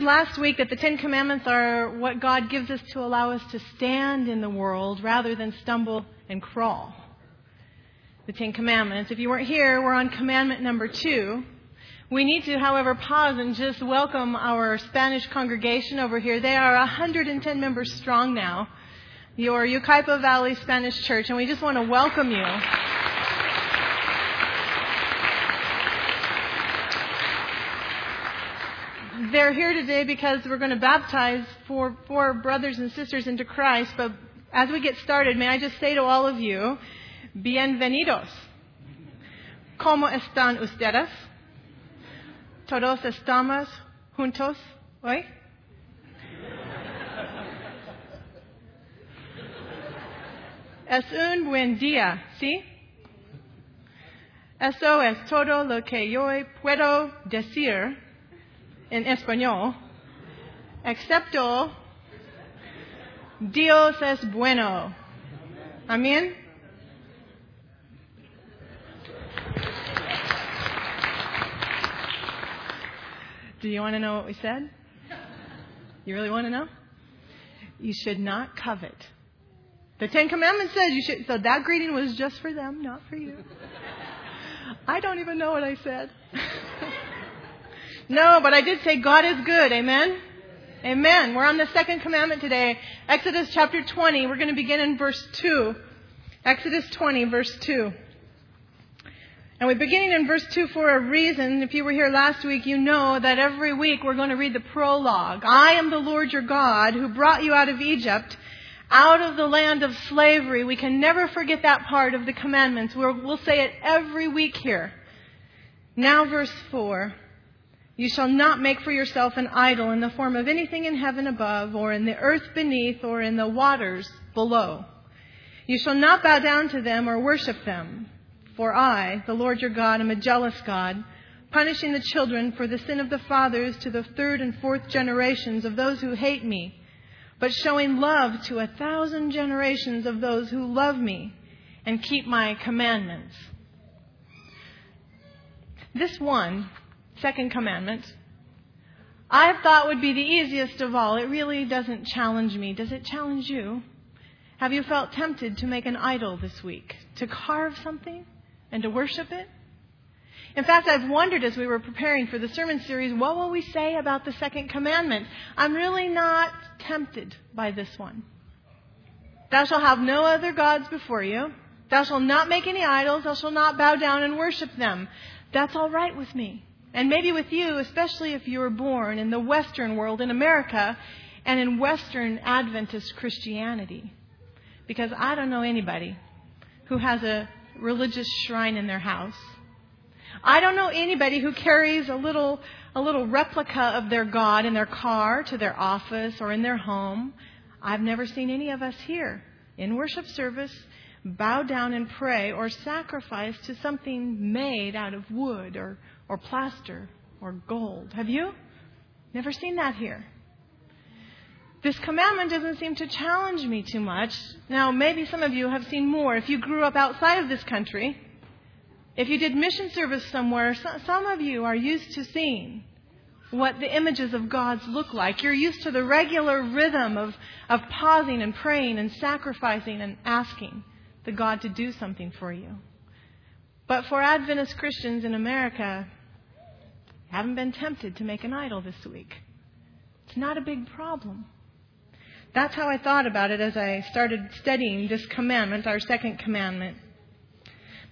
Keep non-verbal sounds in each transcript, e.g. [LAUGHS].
last week that the Ten Commandments are what God gives us to allow us to stand in the world rather than stumble and crawl. The Ten Commandments. If you weren't here, we're on commandment number two. We need to, however, pause and just welcome our Spanish congregation over here. They are 110 members strong now. Your Yucaipa Valley Spanish Church, and we just want to welcome you. They're here today because we're going to baptize four, four brothers and sisters into Christ. But as we get started, may I just say to all of you, bienvenidos. ¿Cómo están ustedes? ¿Todos estamos juntos hoy? Es un buen día, ¿sí? Eso es todo lo que yo puedo decir en español, excepto Dios es bueno. Amén. Do you want to know what we said? You really want to know? You should not covet. The Ten Commandments says you should, so that greeting was just for them, not for you. I don't even know what I said. [LAUGHS] No, but I did say God is good. Amen? Amen. We're on the second commandment today. Exodus chapter 20. We're going to begin in verse 2. Exodus 20, verse 2. And we're beginning in verse 2 for a reason. If you were here last week, you know that every week we're going to read the prologue. I am the Lord your God who brought you out of Egypt, out of the land of slavery. We can never forget that part of the commandments. We'll, we'll say it every week here. Now, verse 4. You shall not make for yourself an idol in the form of anything in heaven above, or in the earth beneath, or in the waters below. You shall not bow down to them or worship them. For I, the Lord your God, am a jealous God, punishing the children for the sin of the fathers to the third and fourth generations of those who hate me, but showing love to a thousand generations of those who love me and keep my commandments. This one second commandment, I thought would be the easiest of all. It really doesn't challenge me. Does it challenge you? Have you felt tempted to make an idol this week? To carve something and to worship it? In fact, I've wondered as we were preparing for the sermon series, what will we say about the second commandment? I'm really not tempted by this one. Thou shalt have no other gods before you. Thou shalt not make any idols. Thou shalt not bow down and worship them. That's all right with me. And maybe with you, especially if you were born in the Western world, in America, and in Western Adventist Christianity. Because I don't know anybody who has a religious shrine in their house. I don't know anybody who carries a little, a little replica of their God in their car to their office or in their home. I've never seen any of us here in worship service bow down and pray or sacrifice to something made out of wood or or plaster or gold. Have you? Never seen that here. This commandment doesn't seem to challenge me too much. Now, maybe some of you have seen more. If you grew up outside of this country, if you did mission service somewhere, some of you are used to seeing what the images of gods look like. You're used to the regular rhythm of, of pausing and praying and sacrificing and asking the God to do something for you. But for Adventist Christians in America, haven't been tempted to make an idol this week. It's not a big problem. That's how I thought about it as I started studying this commandment, our second commandment.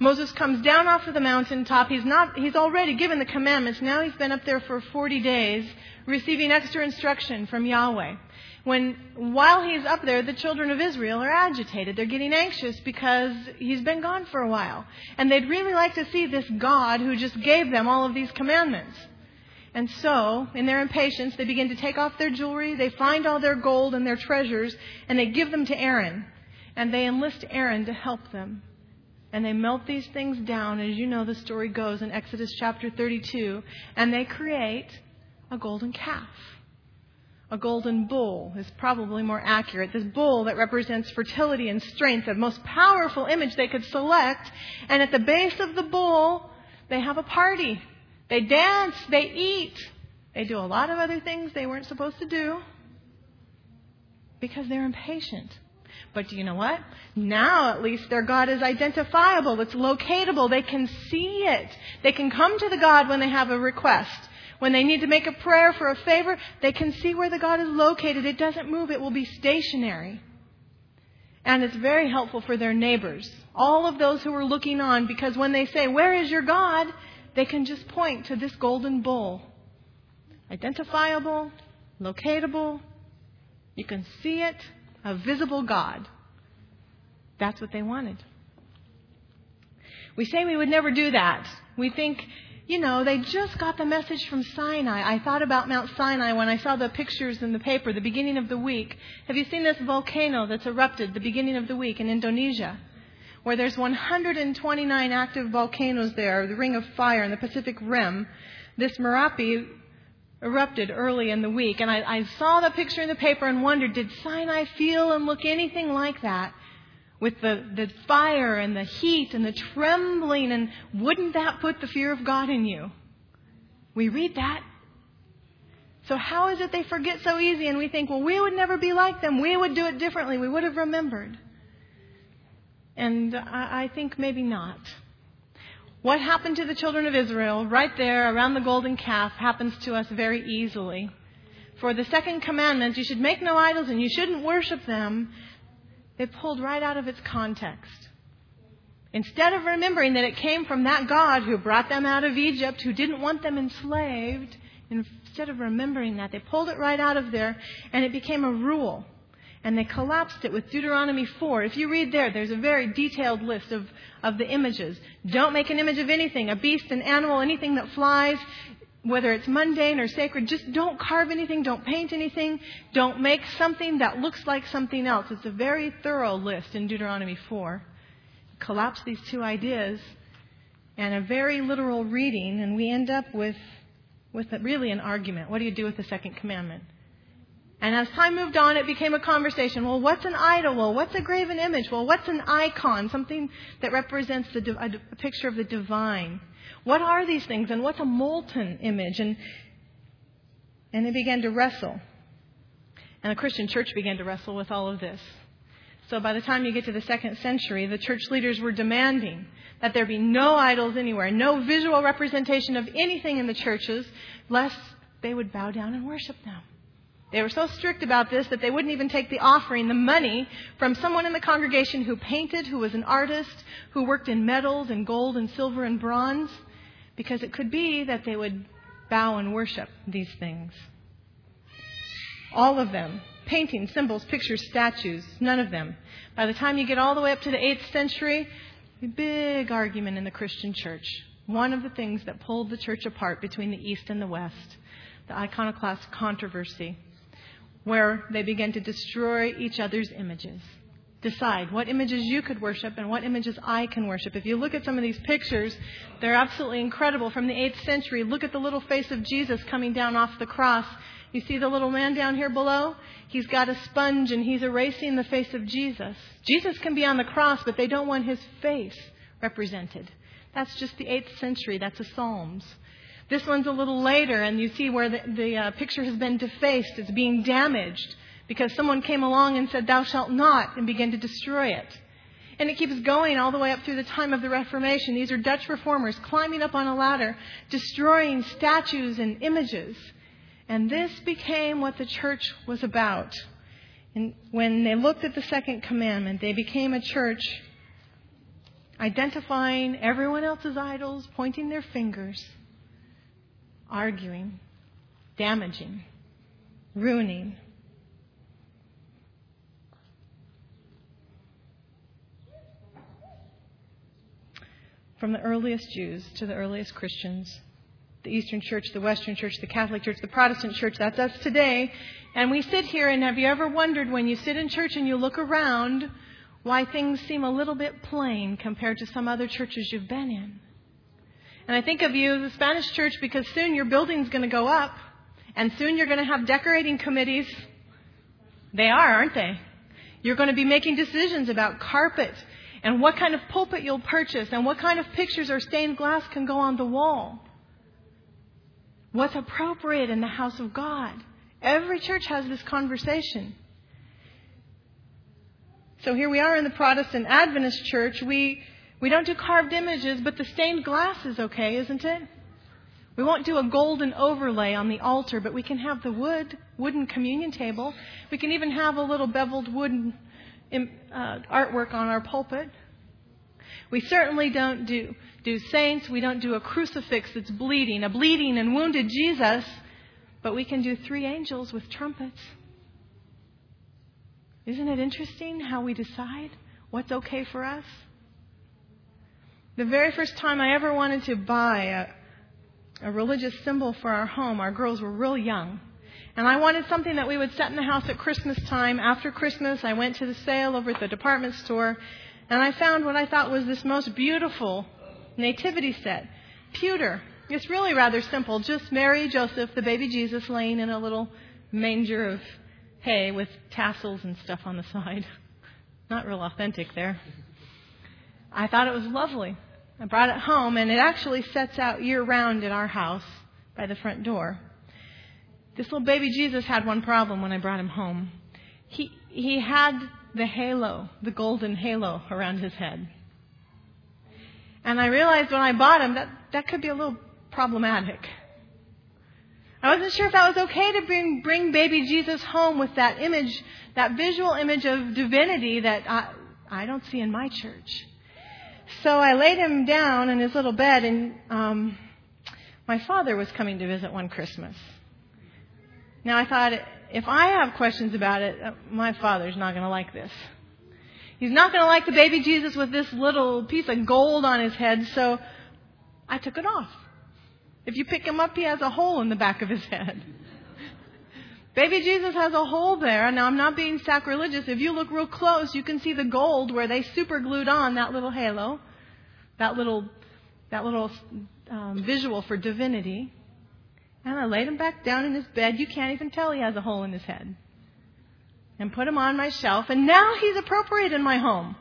Moses comes down off of the mountaintop. He's not, he's already given the commandments. Now he's been up there for 40 days receiving extra instruction from Yahweh. When, while he's up there, the children of Israel are agitated. They're getting anxious because he's been gone for a while. And they'd really like to see this God who just gave them all of these commandments. And so, in their impatience, they begin to take off their jewelry, they find all their gold and their treasures, and they give them to Aaron. And they enlist Aaron to help them. And they melt these things down, as you know the story goes in Exodus chapter 32, and they create a golden calf. A golden bull is probably more accurate. This bull that represents fertility and strength, the most powerful image they could select. And at the base of the bull, they have a party. They dance, they eat, They do a lot of other things they weren't supposed to do because they're impatient. But do you know what? Now at least their God is identifiable. It's locatable. They can see it. They can come to the God when they have a request. When they need to make a prayer for a favor, they can see where the God is located. It doesn't move. It will be stationary. And it's very helpful for their neighbors. All of those who are looking on, because when they say, Where is your God? They can just point to this golden bull. Identifiable, locatable, you can see it, a visible God. That's what they wanted. We say we would never do that. We think, you know, they just got the message from Sinai. I thought about Mount Sinai when I saw the pictures in the paper the beginning of the week. Have you seen this volcano that's erupted the beginning of the week in Indonesia? Where there's 129 active volcanoes there, the Ring of Fire in the Pacific Rim. This Merapi erupted early in the week. And I, I saw the picture in the paper and wondered, did Sinai feel and look anything like that? With the, the fire and the heat and the trembling, and wouldn't that put the fear of God in you? We read that. So how is it they forget so easy and we think, well, we would never be like them. We would do it differently. We would have remembered. And I, think maybe not. What happened to the children of Israel right there around the golden calf happens to us very easily. For the second commandment, you should make no idols and you shouldn't worship them, they pulled right out of its context. Instead of remembering that it came from that God who brought them out of Egypt, who didn't want them enslaved, instead of remembering that, they pulled it right out of there and it became a rule and they collapsed it with Deuteronomy 4. If you read there, there's a very detailed list of, of the images. Don't make an image of anything, a beast, an animal, anything that flies, whether it's mundane or sacred. Just don't carve anything, don't paint anything, don't make something that looks like something else. It's a very thorough list in Deuteronomy 4. Collapse these two ideas and a very literal reading, and we end up with, with really an argument. What do you do with the second commandment? And as time moved on, it became a conversation. Well, what's an idol? Well, what's a graven image? Well, what's an icon? Something that represents the, a, picture of the divine. What are these things? And what's a molten image? And, and they began to wrestle. And the Christian church began to wrestle with all of this. So by the time you get to the second century, the church leaders were demanding that there be no idols anywhere, no visual representation of anything in the churches, lest they would bow down and worship them. They were so strict about this that they wouldn't even take the offering, the money, from someone in the congregation who painted, who was an artist, who worked in metals and gold and silver and bronze, because it could be that they would bow and worship these things. All of them. Paintings, symbols, pictures, statues, none of them. By the time you get all the way up to the 8th century, a big argument in the Christian church. One of the things that pulled the church apart between the East and the West. The iconoclast controversy where they begin to destroy each other's images. Decide what images you could worship and what images I can worship. If you look at some of these pictures, they're absolutely incredible from the 8th century. Look at the little face of Jesus coming down off the cross. You see the little man down here below? He's got a sponge and he's erasing the face of Jesus. Jesus can be on the cross, but they don't want his face represented. That's just the 8th century. That's the Psalms. This one's a little later, and you see where the, the uh, picture has been defaced. It's being damaged because someone came along and said, Thou shalt not, and began to destroy it. And it keeps going all the way up through the time of the Reformation. These are Dutch reformers climbing up on a ladder, destroying statues and images. And this became what the church was about. And when they looked at the second commandment, they became a church identifying everyone else's idols, pointing their fingers, arguing, damaging, ruining. From the earliest Jews to the earliest Christians, the Eastern Church, the Western Church, the Catholic Church, the Protestant Church, that's us today. And we sit here, and have you ever wondered when you sit in church and you look around why things seem a little bit plain compared to some other churches you've been in? And I think of you, the Spanish church, because soon your building's going to go up, and soon you're going to have decorating committees. They are, aren't they? You're going to be making decisions about carpet and what kind of pulpit you'll purchase and what kind of pictures or stained glass can go on the wall. What's appropriate in the house of God? Every church has this conversation. So here we are in the Protestant Adventist church. We, we don't do carved images, but the stained glass is okay, isn't it? We won't do a golden overlay on the altar, but we can have the wood, wooden communion table. We can even have a little beveled wooden uh, artwork on our pulpit. We certainly don't do, do saints. We don't do a crucifix that's bleeding, a bleeding and wounded Jesus, but we can do three angels with trumpets. Isn't it interesting how we decide what's okay for us? The very first time I ever wanted to buy a, a religious symbol for our home, our girls were real young. And I wanted something that we would set in the house at Christmas time. After Christmas, I went to the sale over at the department store, and I found what I thought was this most beautiful nativity set. Pewter. It's really rather simple. Just Mary, Joseph, the baby Jesus laying in a little manger of hay with tassels and stuff on the [LAUGHS] side. Not real authentic there. I thought it was lovely. I brought it home, and it actually sets out year round in our house by the front door. This little baby Jesus had one problem when I brought him home. He, he had the halo, the golden halo around his head. And I realized when I bought him that that could be a little problematic. I wasn't sure if that was okay to bring, bring baby Jesus home with that image, that visual image of divinity that I, I don't see in my church. So I laid him down in his little bed, and um, my father was coming to visit one Christmas. Now I thought, if I have questions about it, uh, my father's not going to like this. He's not going to like the baby Jesus with this little piece of gold on his head, so I took it off. If you pick him up, he has a hole in the back of his [LAUGHS] head. Baby Jesus has a hole there. Now, I'm not being sacrilegious. If you look real close, you can see the gold where they super glued on that little halo, that little, that little um, visual for divinity. And I laid him back down in his bed. You can't even tell he has a hole in his head. And put him on my shelf. And now he's appropriate in my home.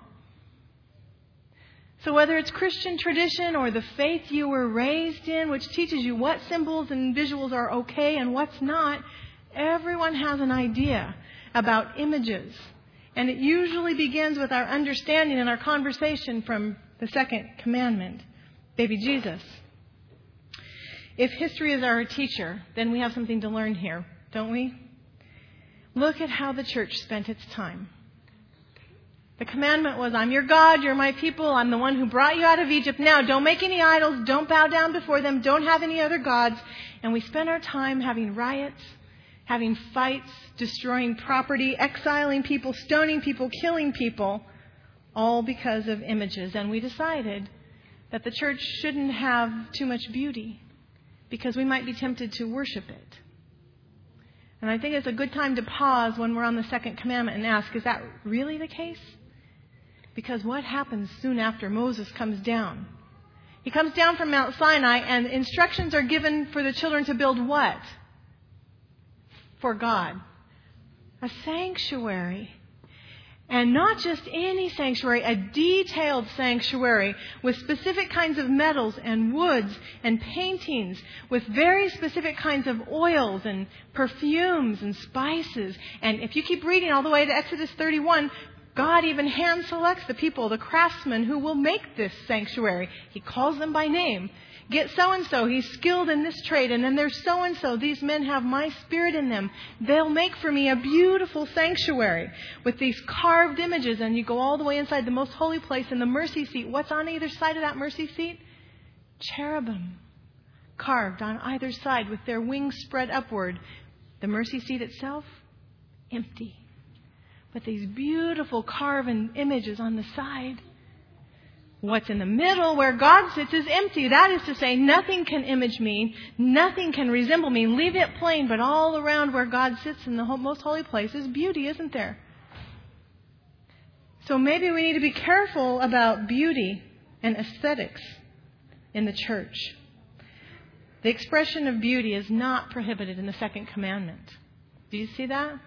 So, whether it's Christian tradition or the faith you were raised in, which teaches you what symbols and visuals are okay and what's not, everyone has an idea about images. And it usually begins with our understanding and our conversation from the second commandment baby Jesus. If history is our teacher, then we have something to learn here, don't we? Look at how the church spent its time. The commandment was, I'm your God, you're my people, I'm the one who brought you out of Egypt. Now, don't make any idols, don't bow down before them, don't have any other gods. And we spent our time having riots, having fights, destroying property, exiling people, stoning people, killing people, all because of images. And we decided that the church shouldn't have too much beauty because we might be tempted to worship it. And I think it's a good time to pause when we're on the second commandment and ask, is that really the case? Because what happens soon after Moses comes down? He comes down from Mount Sinai, and instructions are given for the children to build what? For God. A sanctuary. And not just any sanctuary, a detailed sanctuary with specific kinds of metals and woods and paintings, with very specific kinds of oils and perfumes and spices. And if you keep reading all the way to Exodus 31, God even hand selects the people, the craftsmen who will make this sanctuary. He calls them by name. Get so and so, he's skilled in this trade, and then there's so and so. These men have my spirit in them. They'll make for me a beautiful sanctuary with these carved images, and you go all the way inside the most holy place in the mercy seat. What's on either side of that mercy seat? Cherubim carved on either side with their wings spread upward. The mercy seat itself, empty with these beautiful carven images on the side. What's in the middle, where God sits, is empty. That is to say, nothing can image me, nothing can resemble me. Leave it plain, but all around where God sits in the most holy place is beauty, isn't there? So maybe we need to be careful about beauty and aesthetics in the church. The expression of beauty is not prohibited in the second commandment. Do you see that?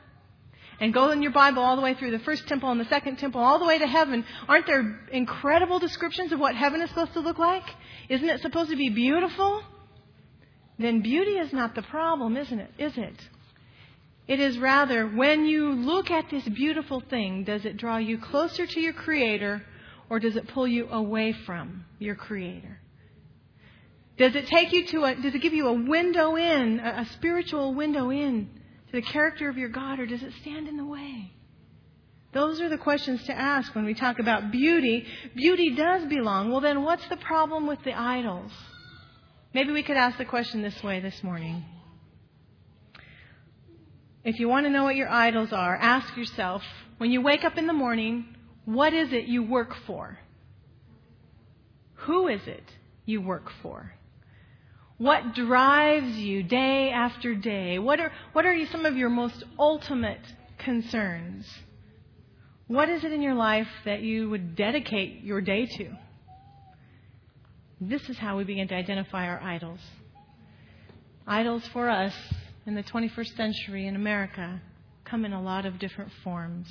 And go in your Bible all the way through the first temple and the second temple, all the way to heaven, aren't there incredible descriptions of what heaven is supposed to look like? Isn't it supposed to be beautiful? then beauty is not the problem, isn't it? Is it? It is rather when you look at this beautiful thing, does it draw you closer to your Creator or does it pull you away from your Creator? Does it take you to a, does it give you a window in, a, a spiritual window in to the character of your God, or does it stand in the way? Those are the questions to ask when we talk about beauty. Beauty does belong. Well, then what's the problem with the idols? Maybe we could ask the question this way this morning. If you want to know what your idols are, ask yourself when you wake up in the morning, what is it you work for? Who is it you work for? What drives you day after day? What are, what are some of your most ultimate concerns? What is it in your life that you would dedicate your day to? This is how we begin to identify our idols. Idols for us in the 21st century in America come in a lot of different forms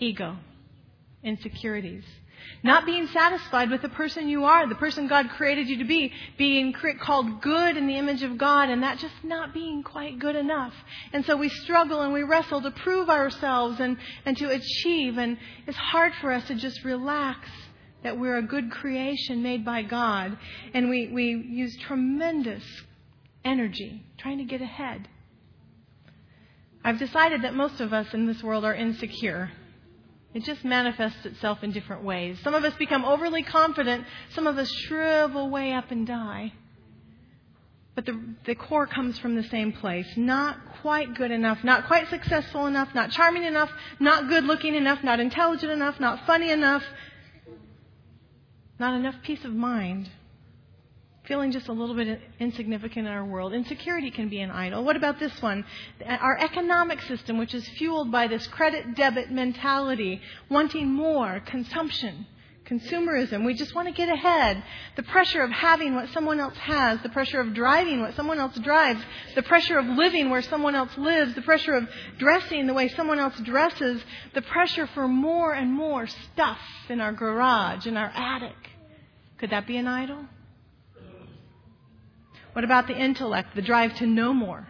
ego, insecurities, not being satisfied with the person you are, the person God created you to be, being called good in the image of God, and that just not being quite good enough. And so we struggle and we wrestle to prove ourselves and, and to achieve. And it's hard for us to just relax that we're a good creation made by God. And we, we use tremendous energy trying to get ahead. I've decided that most of us in this world are insecure. It just manifests itself in different ways. Some of us become overly confident, some of us shrivel way up and die. But the, the core comes from the same place. Not quite good enough, not quite successful enough, not charming enough, not good looking enough, not intelligent enough, not funny enough, not enough peace of mind feeling just a little bit insignificant in our world. Insecurity can be an idol. What about this one? Our economic system, which is fueled by this credit debit mentality, wanting more, consumption, consumerism. We just want to get ahead. The pressure of having what someone else has, the pressure of driving what someone else drives, the pressure of living where someone else lives, the pressure of dressing the way someone else dresses, the pressure for more and more stuff in our garage, in our attic. Could that be an idol? What about the intellect, the drive to know more?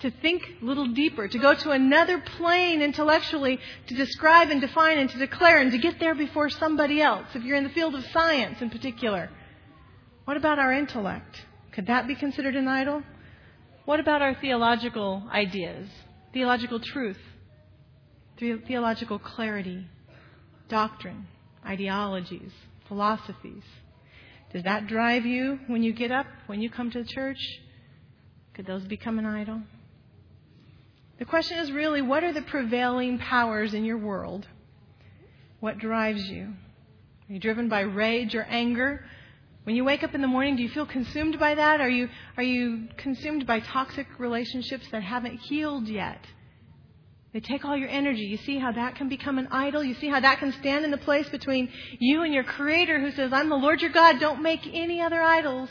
To think a little deeper, to go to another plane intellectually, to describe and define and to declare and to get there before somebody else, if you're in the field of science in particular. What about our intellect? Could that be considered an idol? What about our theological ideas, theological truth, theological clarity, doctrine, ideologies, philosophies? Does that drive you when you get up, when you come to church? Could those become an idol? The question is really what are the prevailing powers in your world? What drives you? Are you driven by rage or anger? When you wake up in the morning, do you feel consumed by that? Are you, are you consumed by toxic relationships that haven't healed yet? They take all your energy. You see how that can become an idol? You see how that can stand in the place between you and your Creator who says, I'm the Lord your God. Don't make any other idols.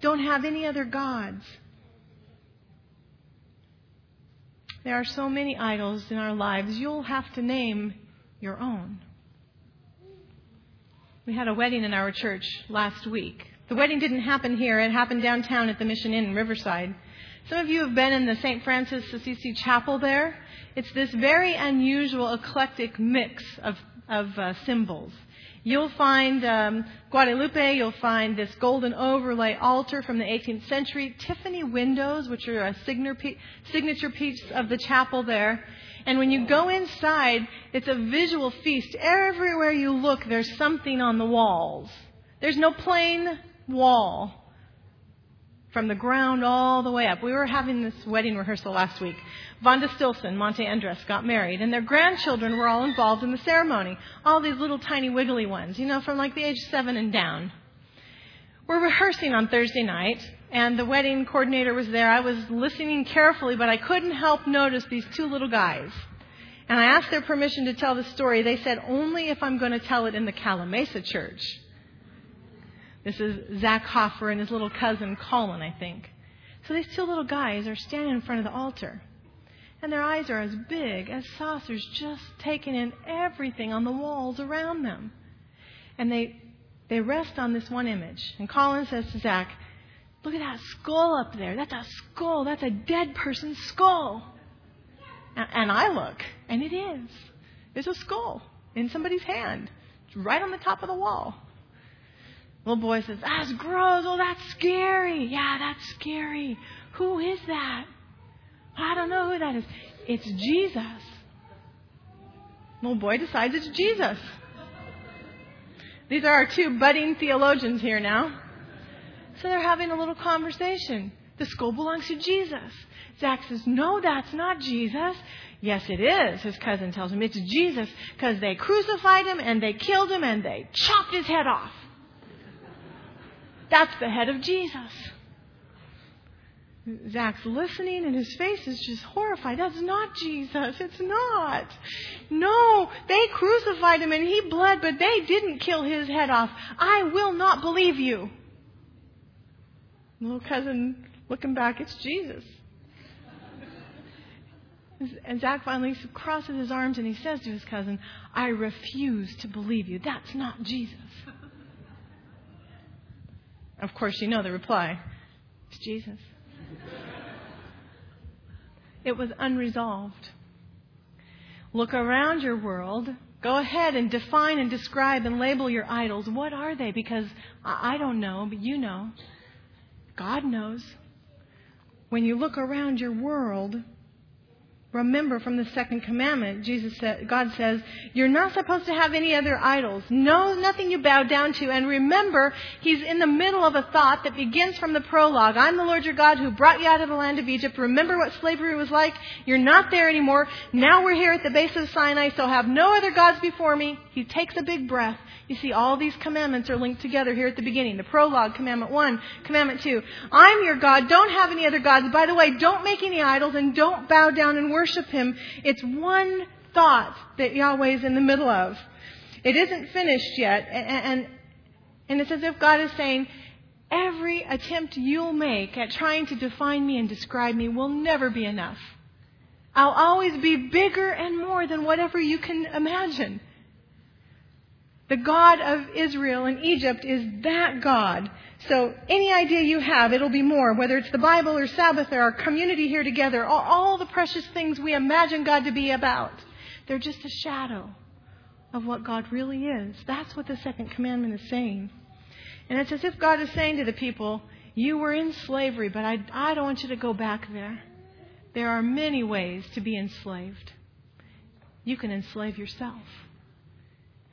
Don't have any other gods. There are so many idols in our lives, you'll have to name your own. We had a wedding in our church last week. The wedding didn't happen here, it happened downtown at the Mission Inn in Riverside. Some of you have been in the St. Francis Assisi Chapel there. It's this very unusual, eclectic mix of, of uh, symbols. You'll find um, Guadalupe, you'll find this golden overlay altar from the 18th century, Tiffany windows, which are a signature piece of the chapel there. And when you go inside, it's a visual feast. Everywhere you look, there's something on the walls. There's no plain wall from the ground all the way up. We were having this wedding rehearsal last week. Vonda Stilson, Monte Andres, got married, and their grandchildren were all involved in the ceremony. All these little tiny wiggly ones, you know, from like the age of seven and down. We're rehearsing on Thursday night, and the wedding coordinator was there. I was listening carefully, but I couldn't help notice these two little guys. And I asked their permission to tell the story. They said, only if I'm going to tell it in the Calimesa church. This is Zach Hoffer and his little cousin Colin, I think. So these two little guys are standing in front of the altar. And their eyes are as big as saucers, just taking in everything on the walls around them. And they, they rest on this one image. And Colin says to Zach, Look at that skull up there. That's a skull. That's a dead person's skull. And I look, and it is. It's a skull in somebody's hand. Right on the top of the wall. Little boy says, That's gross. Oh, that's scary. Yeah, that's scary. Who is that? I don't know who that is. It's Jesus. Little boy decides it's Jesus. These are our two budding theologians here now. So they're having a little conversation. The skull belongs to Jesus. Zach says, No, that's not Jesus. Yes, it is, his cousin tells him. It's Jesus because they crucified him and they killed him and they chopped his head off. That's the head of Jesus. Zach's listening and his face is just horrified. That's not Jesus. It's not. No, they crucified him and he bled, but they didn't kill his head off. I will not believe you. Little cousin looking back, it's Jesus. And Zach finally crosses his arms and he says to his cousin, I refuse to believe you. That's not Jesus. Of course, you know the reply it's Jesus. It was unresolved. Look around your world. Go ahead and define and describe and label your idols. What are they? Because I don't know, but you know. God knows. When you look around your world, Remember from the second commandment, Jesus said, God says, you're not supposed to have any other idols. No, nothing you bow down to. And remember, He's in the middle of a thought that begins from the prologue. I'm the Lord your God who brought you out of the land of Egypt. Remember what slavery was like? You're not there anymore. Now we're here at the base of Sinai, so have no other gods before me. He takes a big breath. You see, all these commandments are linked together here at the beginning. The prologue, commandment one, commandment two. I'm your God. Don't have any other gods. By the way, don't make any idols and don't bow down and worship him. It's one thought that Yahweh is in the middle of. It isn't finished yet. And, and it's as if God is saying, every attempt you'll make at trying to define me and describe me will never be enough. I'll always be bigger and more than whatever you can imagine. The God of Israel and Egypt is that God. So any idea you have, it'll be more, whether it's the Bible or Sabbath or our community here together, all, all the precious things we imagine God to be about. They're just a shadow of what God really is. That's what the second commandment is saying. And it's as if God is saying to the people, You were in slavery, but I, I don't want you to go back there. There are many ways to be enslaved. You can enslave yourself.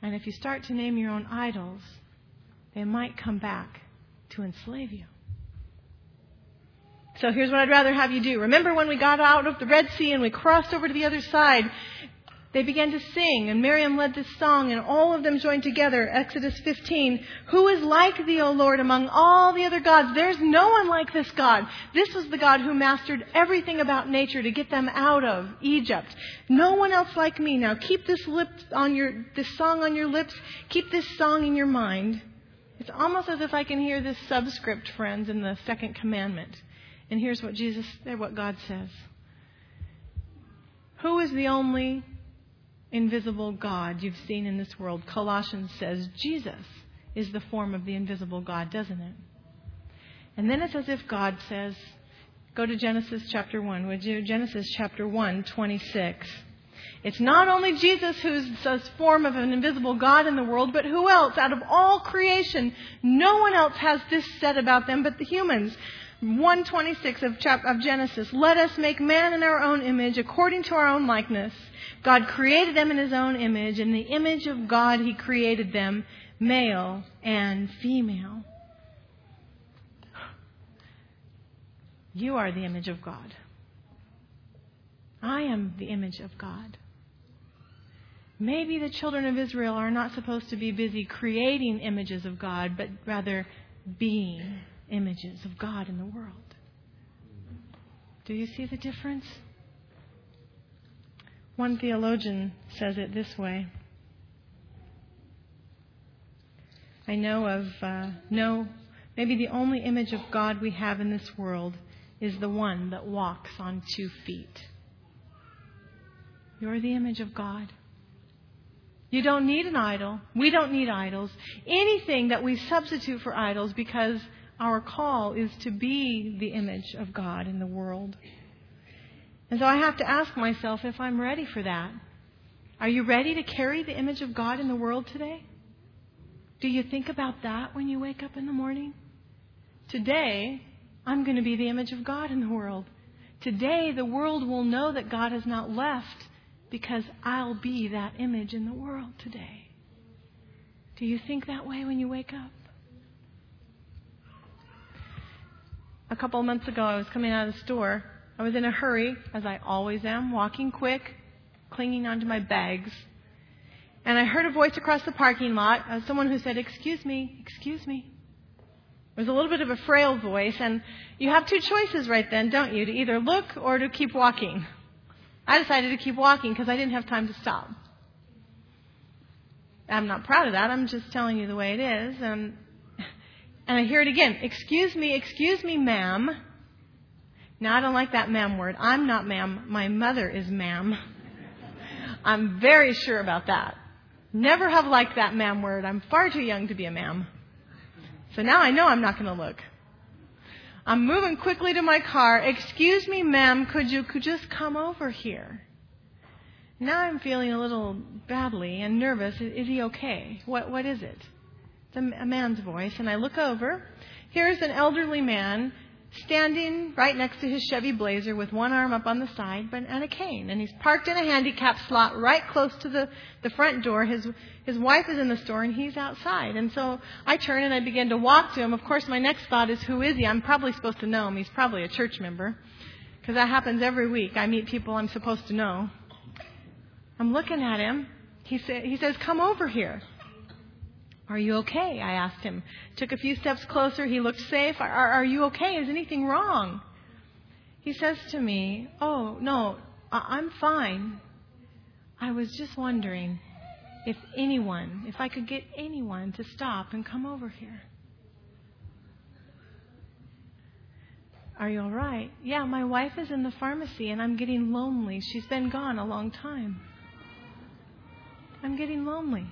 And if you start to name your own idols, they might come back to enslave you. So here's what I'd rather have you do. Remember when we got out of the Red Sea and we crossed over to the other side they began to sing, and Miriam led this song, and all of them joined together. Exodus 15. Who is like thee, O Lord, among all the other gods? There's no one like this God. This was the God who mastered everything about nature to get them out of Egypt. No one else like me. Now keep this lip on your, this song on your lips. Keep this song in your mind. It's almost as if I can hear this subscript, friends, in the second commandment. And here's what Jesus, eh, what God says. Who is the only invisible God you've seen in this world. Colossians says Jesus is the form of the invisible God, doesn't it? And then it's as if God says, go to Genesis chapter 1, would you? Genesis chapter 1, 26. It's not only Jesus who's the form of an invisible God in the world, but who else? Out of all creation, no one else has this said about them but the humans. 126 of, of Genesis. Let us make man in our own image, according to our own likeness. God created them in his own image. In the image of God, he created them, male and female. You are the image of God. I am the image of God. Maybe the children of Israel are not supposed to be busy creating images of God, but rather being images of God in the world. Do you see the difference? One theologian says it this way I know of uh, no, maybe the only image of God we have in this world is the one that walks on two feet. You're the image of God. You don't need an idol. We don't need idols. Anything that we substitute for idols because our call is to be the image of God in the world. And so I have to ask myself if I'm ready for that. Are you ready to carry the image of God in the world today? Do you think about that when you wake up in the morning? Today, I'm going to be the image of God in the world. Today, the world will know that God has not left because I'll be that image in the world today. Do you think that way when you wake up? A couple of months ago, I was coming out of the store. I was in a hurry, as I always am, walking quick, clinging onto my bags. And I heard a voice across the parking lot, of someone who said, Excuse me, excuse me. It was a little bit of a frail voice, and you have two choices right then, don't you? To either look or to keep walking. I decided to keep walking because I didn't have time to stop. I'm not proud of that. I'm just telling you the way it is. And, and I hear it again. Excuse me, excuse me, ma'am. Now, I don't like that ma'am word. I'm not ma'am. My mother is ma'am. I'm very sure about that. Never have liked that ma'am word. I'm far too young to be a ma'am. So now I know I'm not going to look. I'm moving quickly to my car. Excuse me, ma'am, could you could just come over here? Now I'm feeling a little badly and nervous. Is, he okay? What what is it? It's a, a man's voice, and I look over. Here's an elderly man standing right next to his Chevy Blazer with one arm up on the side but, and a cane. And he's parked in a handicap slot right close to the, the front door. His, his wife is in the store and he's outside. And so I turn and I begin to walk to him. Of course, my next thought is, who is he? I'm probably supposed to know him. He's probably a church member. Because that happens every week. I meet people I'm supposed to know. I'm looking at him. He, sa- he says, come over here. Are you okay? I asked him. Took a few steps closer. He looked safe. Are, are you okay? Is anything wrong? He says to me, Oh, no, I'm fine. I was just wondering if anyone, if I could get anyone to stop and come over here. Are you all right? Yeah, my wife is in the pharmacy and I'm getting lonely. She's been gone a long time. I'm getting lonely.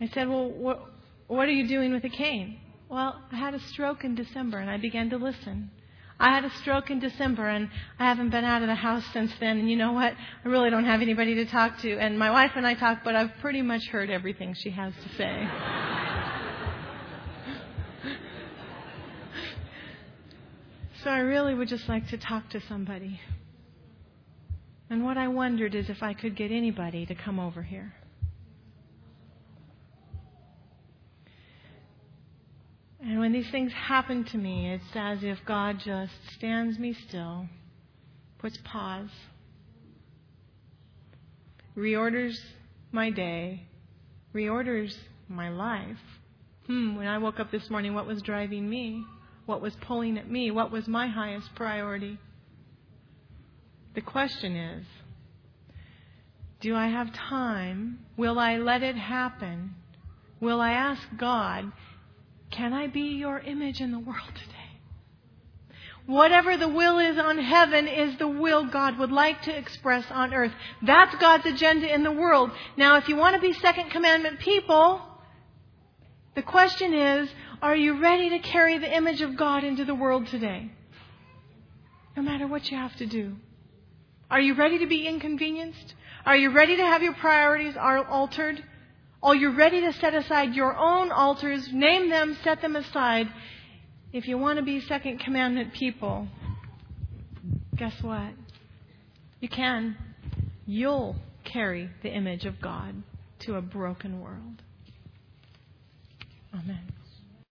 I said, Well, what, what are you doing with a cane? Well, I had a stroke in December and I began to listen. I had a stroke in December and I haven't been out of the house since then. And you know what? I really don't have anybody to talk to. And my wife and I talk, but I've pretty much heard everything she has to say. [LAUGHS] so I really would just like to talk to somebody. And what I wondered is if I could get anybody to come over here. And when these things happen to me, it's as if God just stands me still, puts pause, reorders my day, reorders my life. Hmm, when I woke up this morning, what was driving me? What was pulling at me? What was my highest priority? The question is do I have time? Will I let it happen? Will I ask God, can I be your image in the world today? Whatever the will is on heaven is the will God would like to express on earth. That's God's agenda in the world. Now, if you want to be second commandment people, the question is, are you ready to carry the image of God into the world today? No matter what you have to do. Are you ready to be inconvenienced? Are you ready to have your priorities altered? or you're ready to set aside your own altars, name them, set them aside, if you want to be second commandment people, guess what? You can. You'll carry the image of God to a broken world. Amen.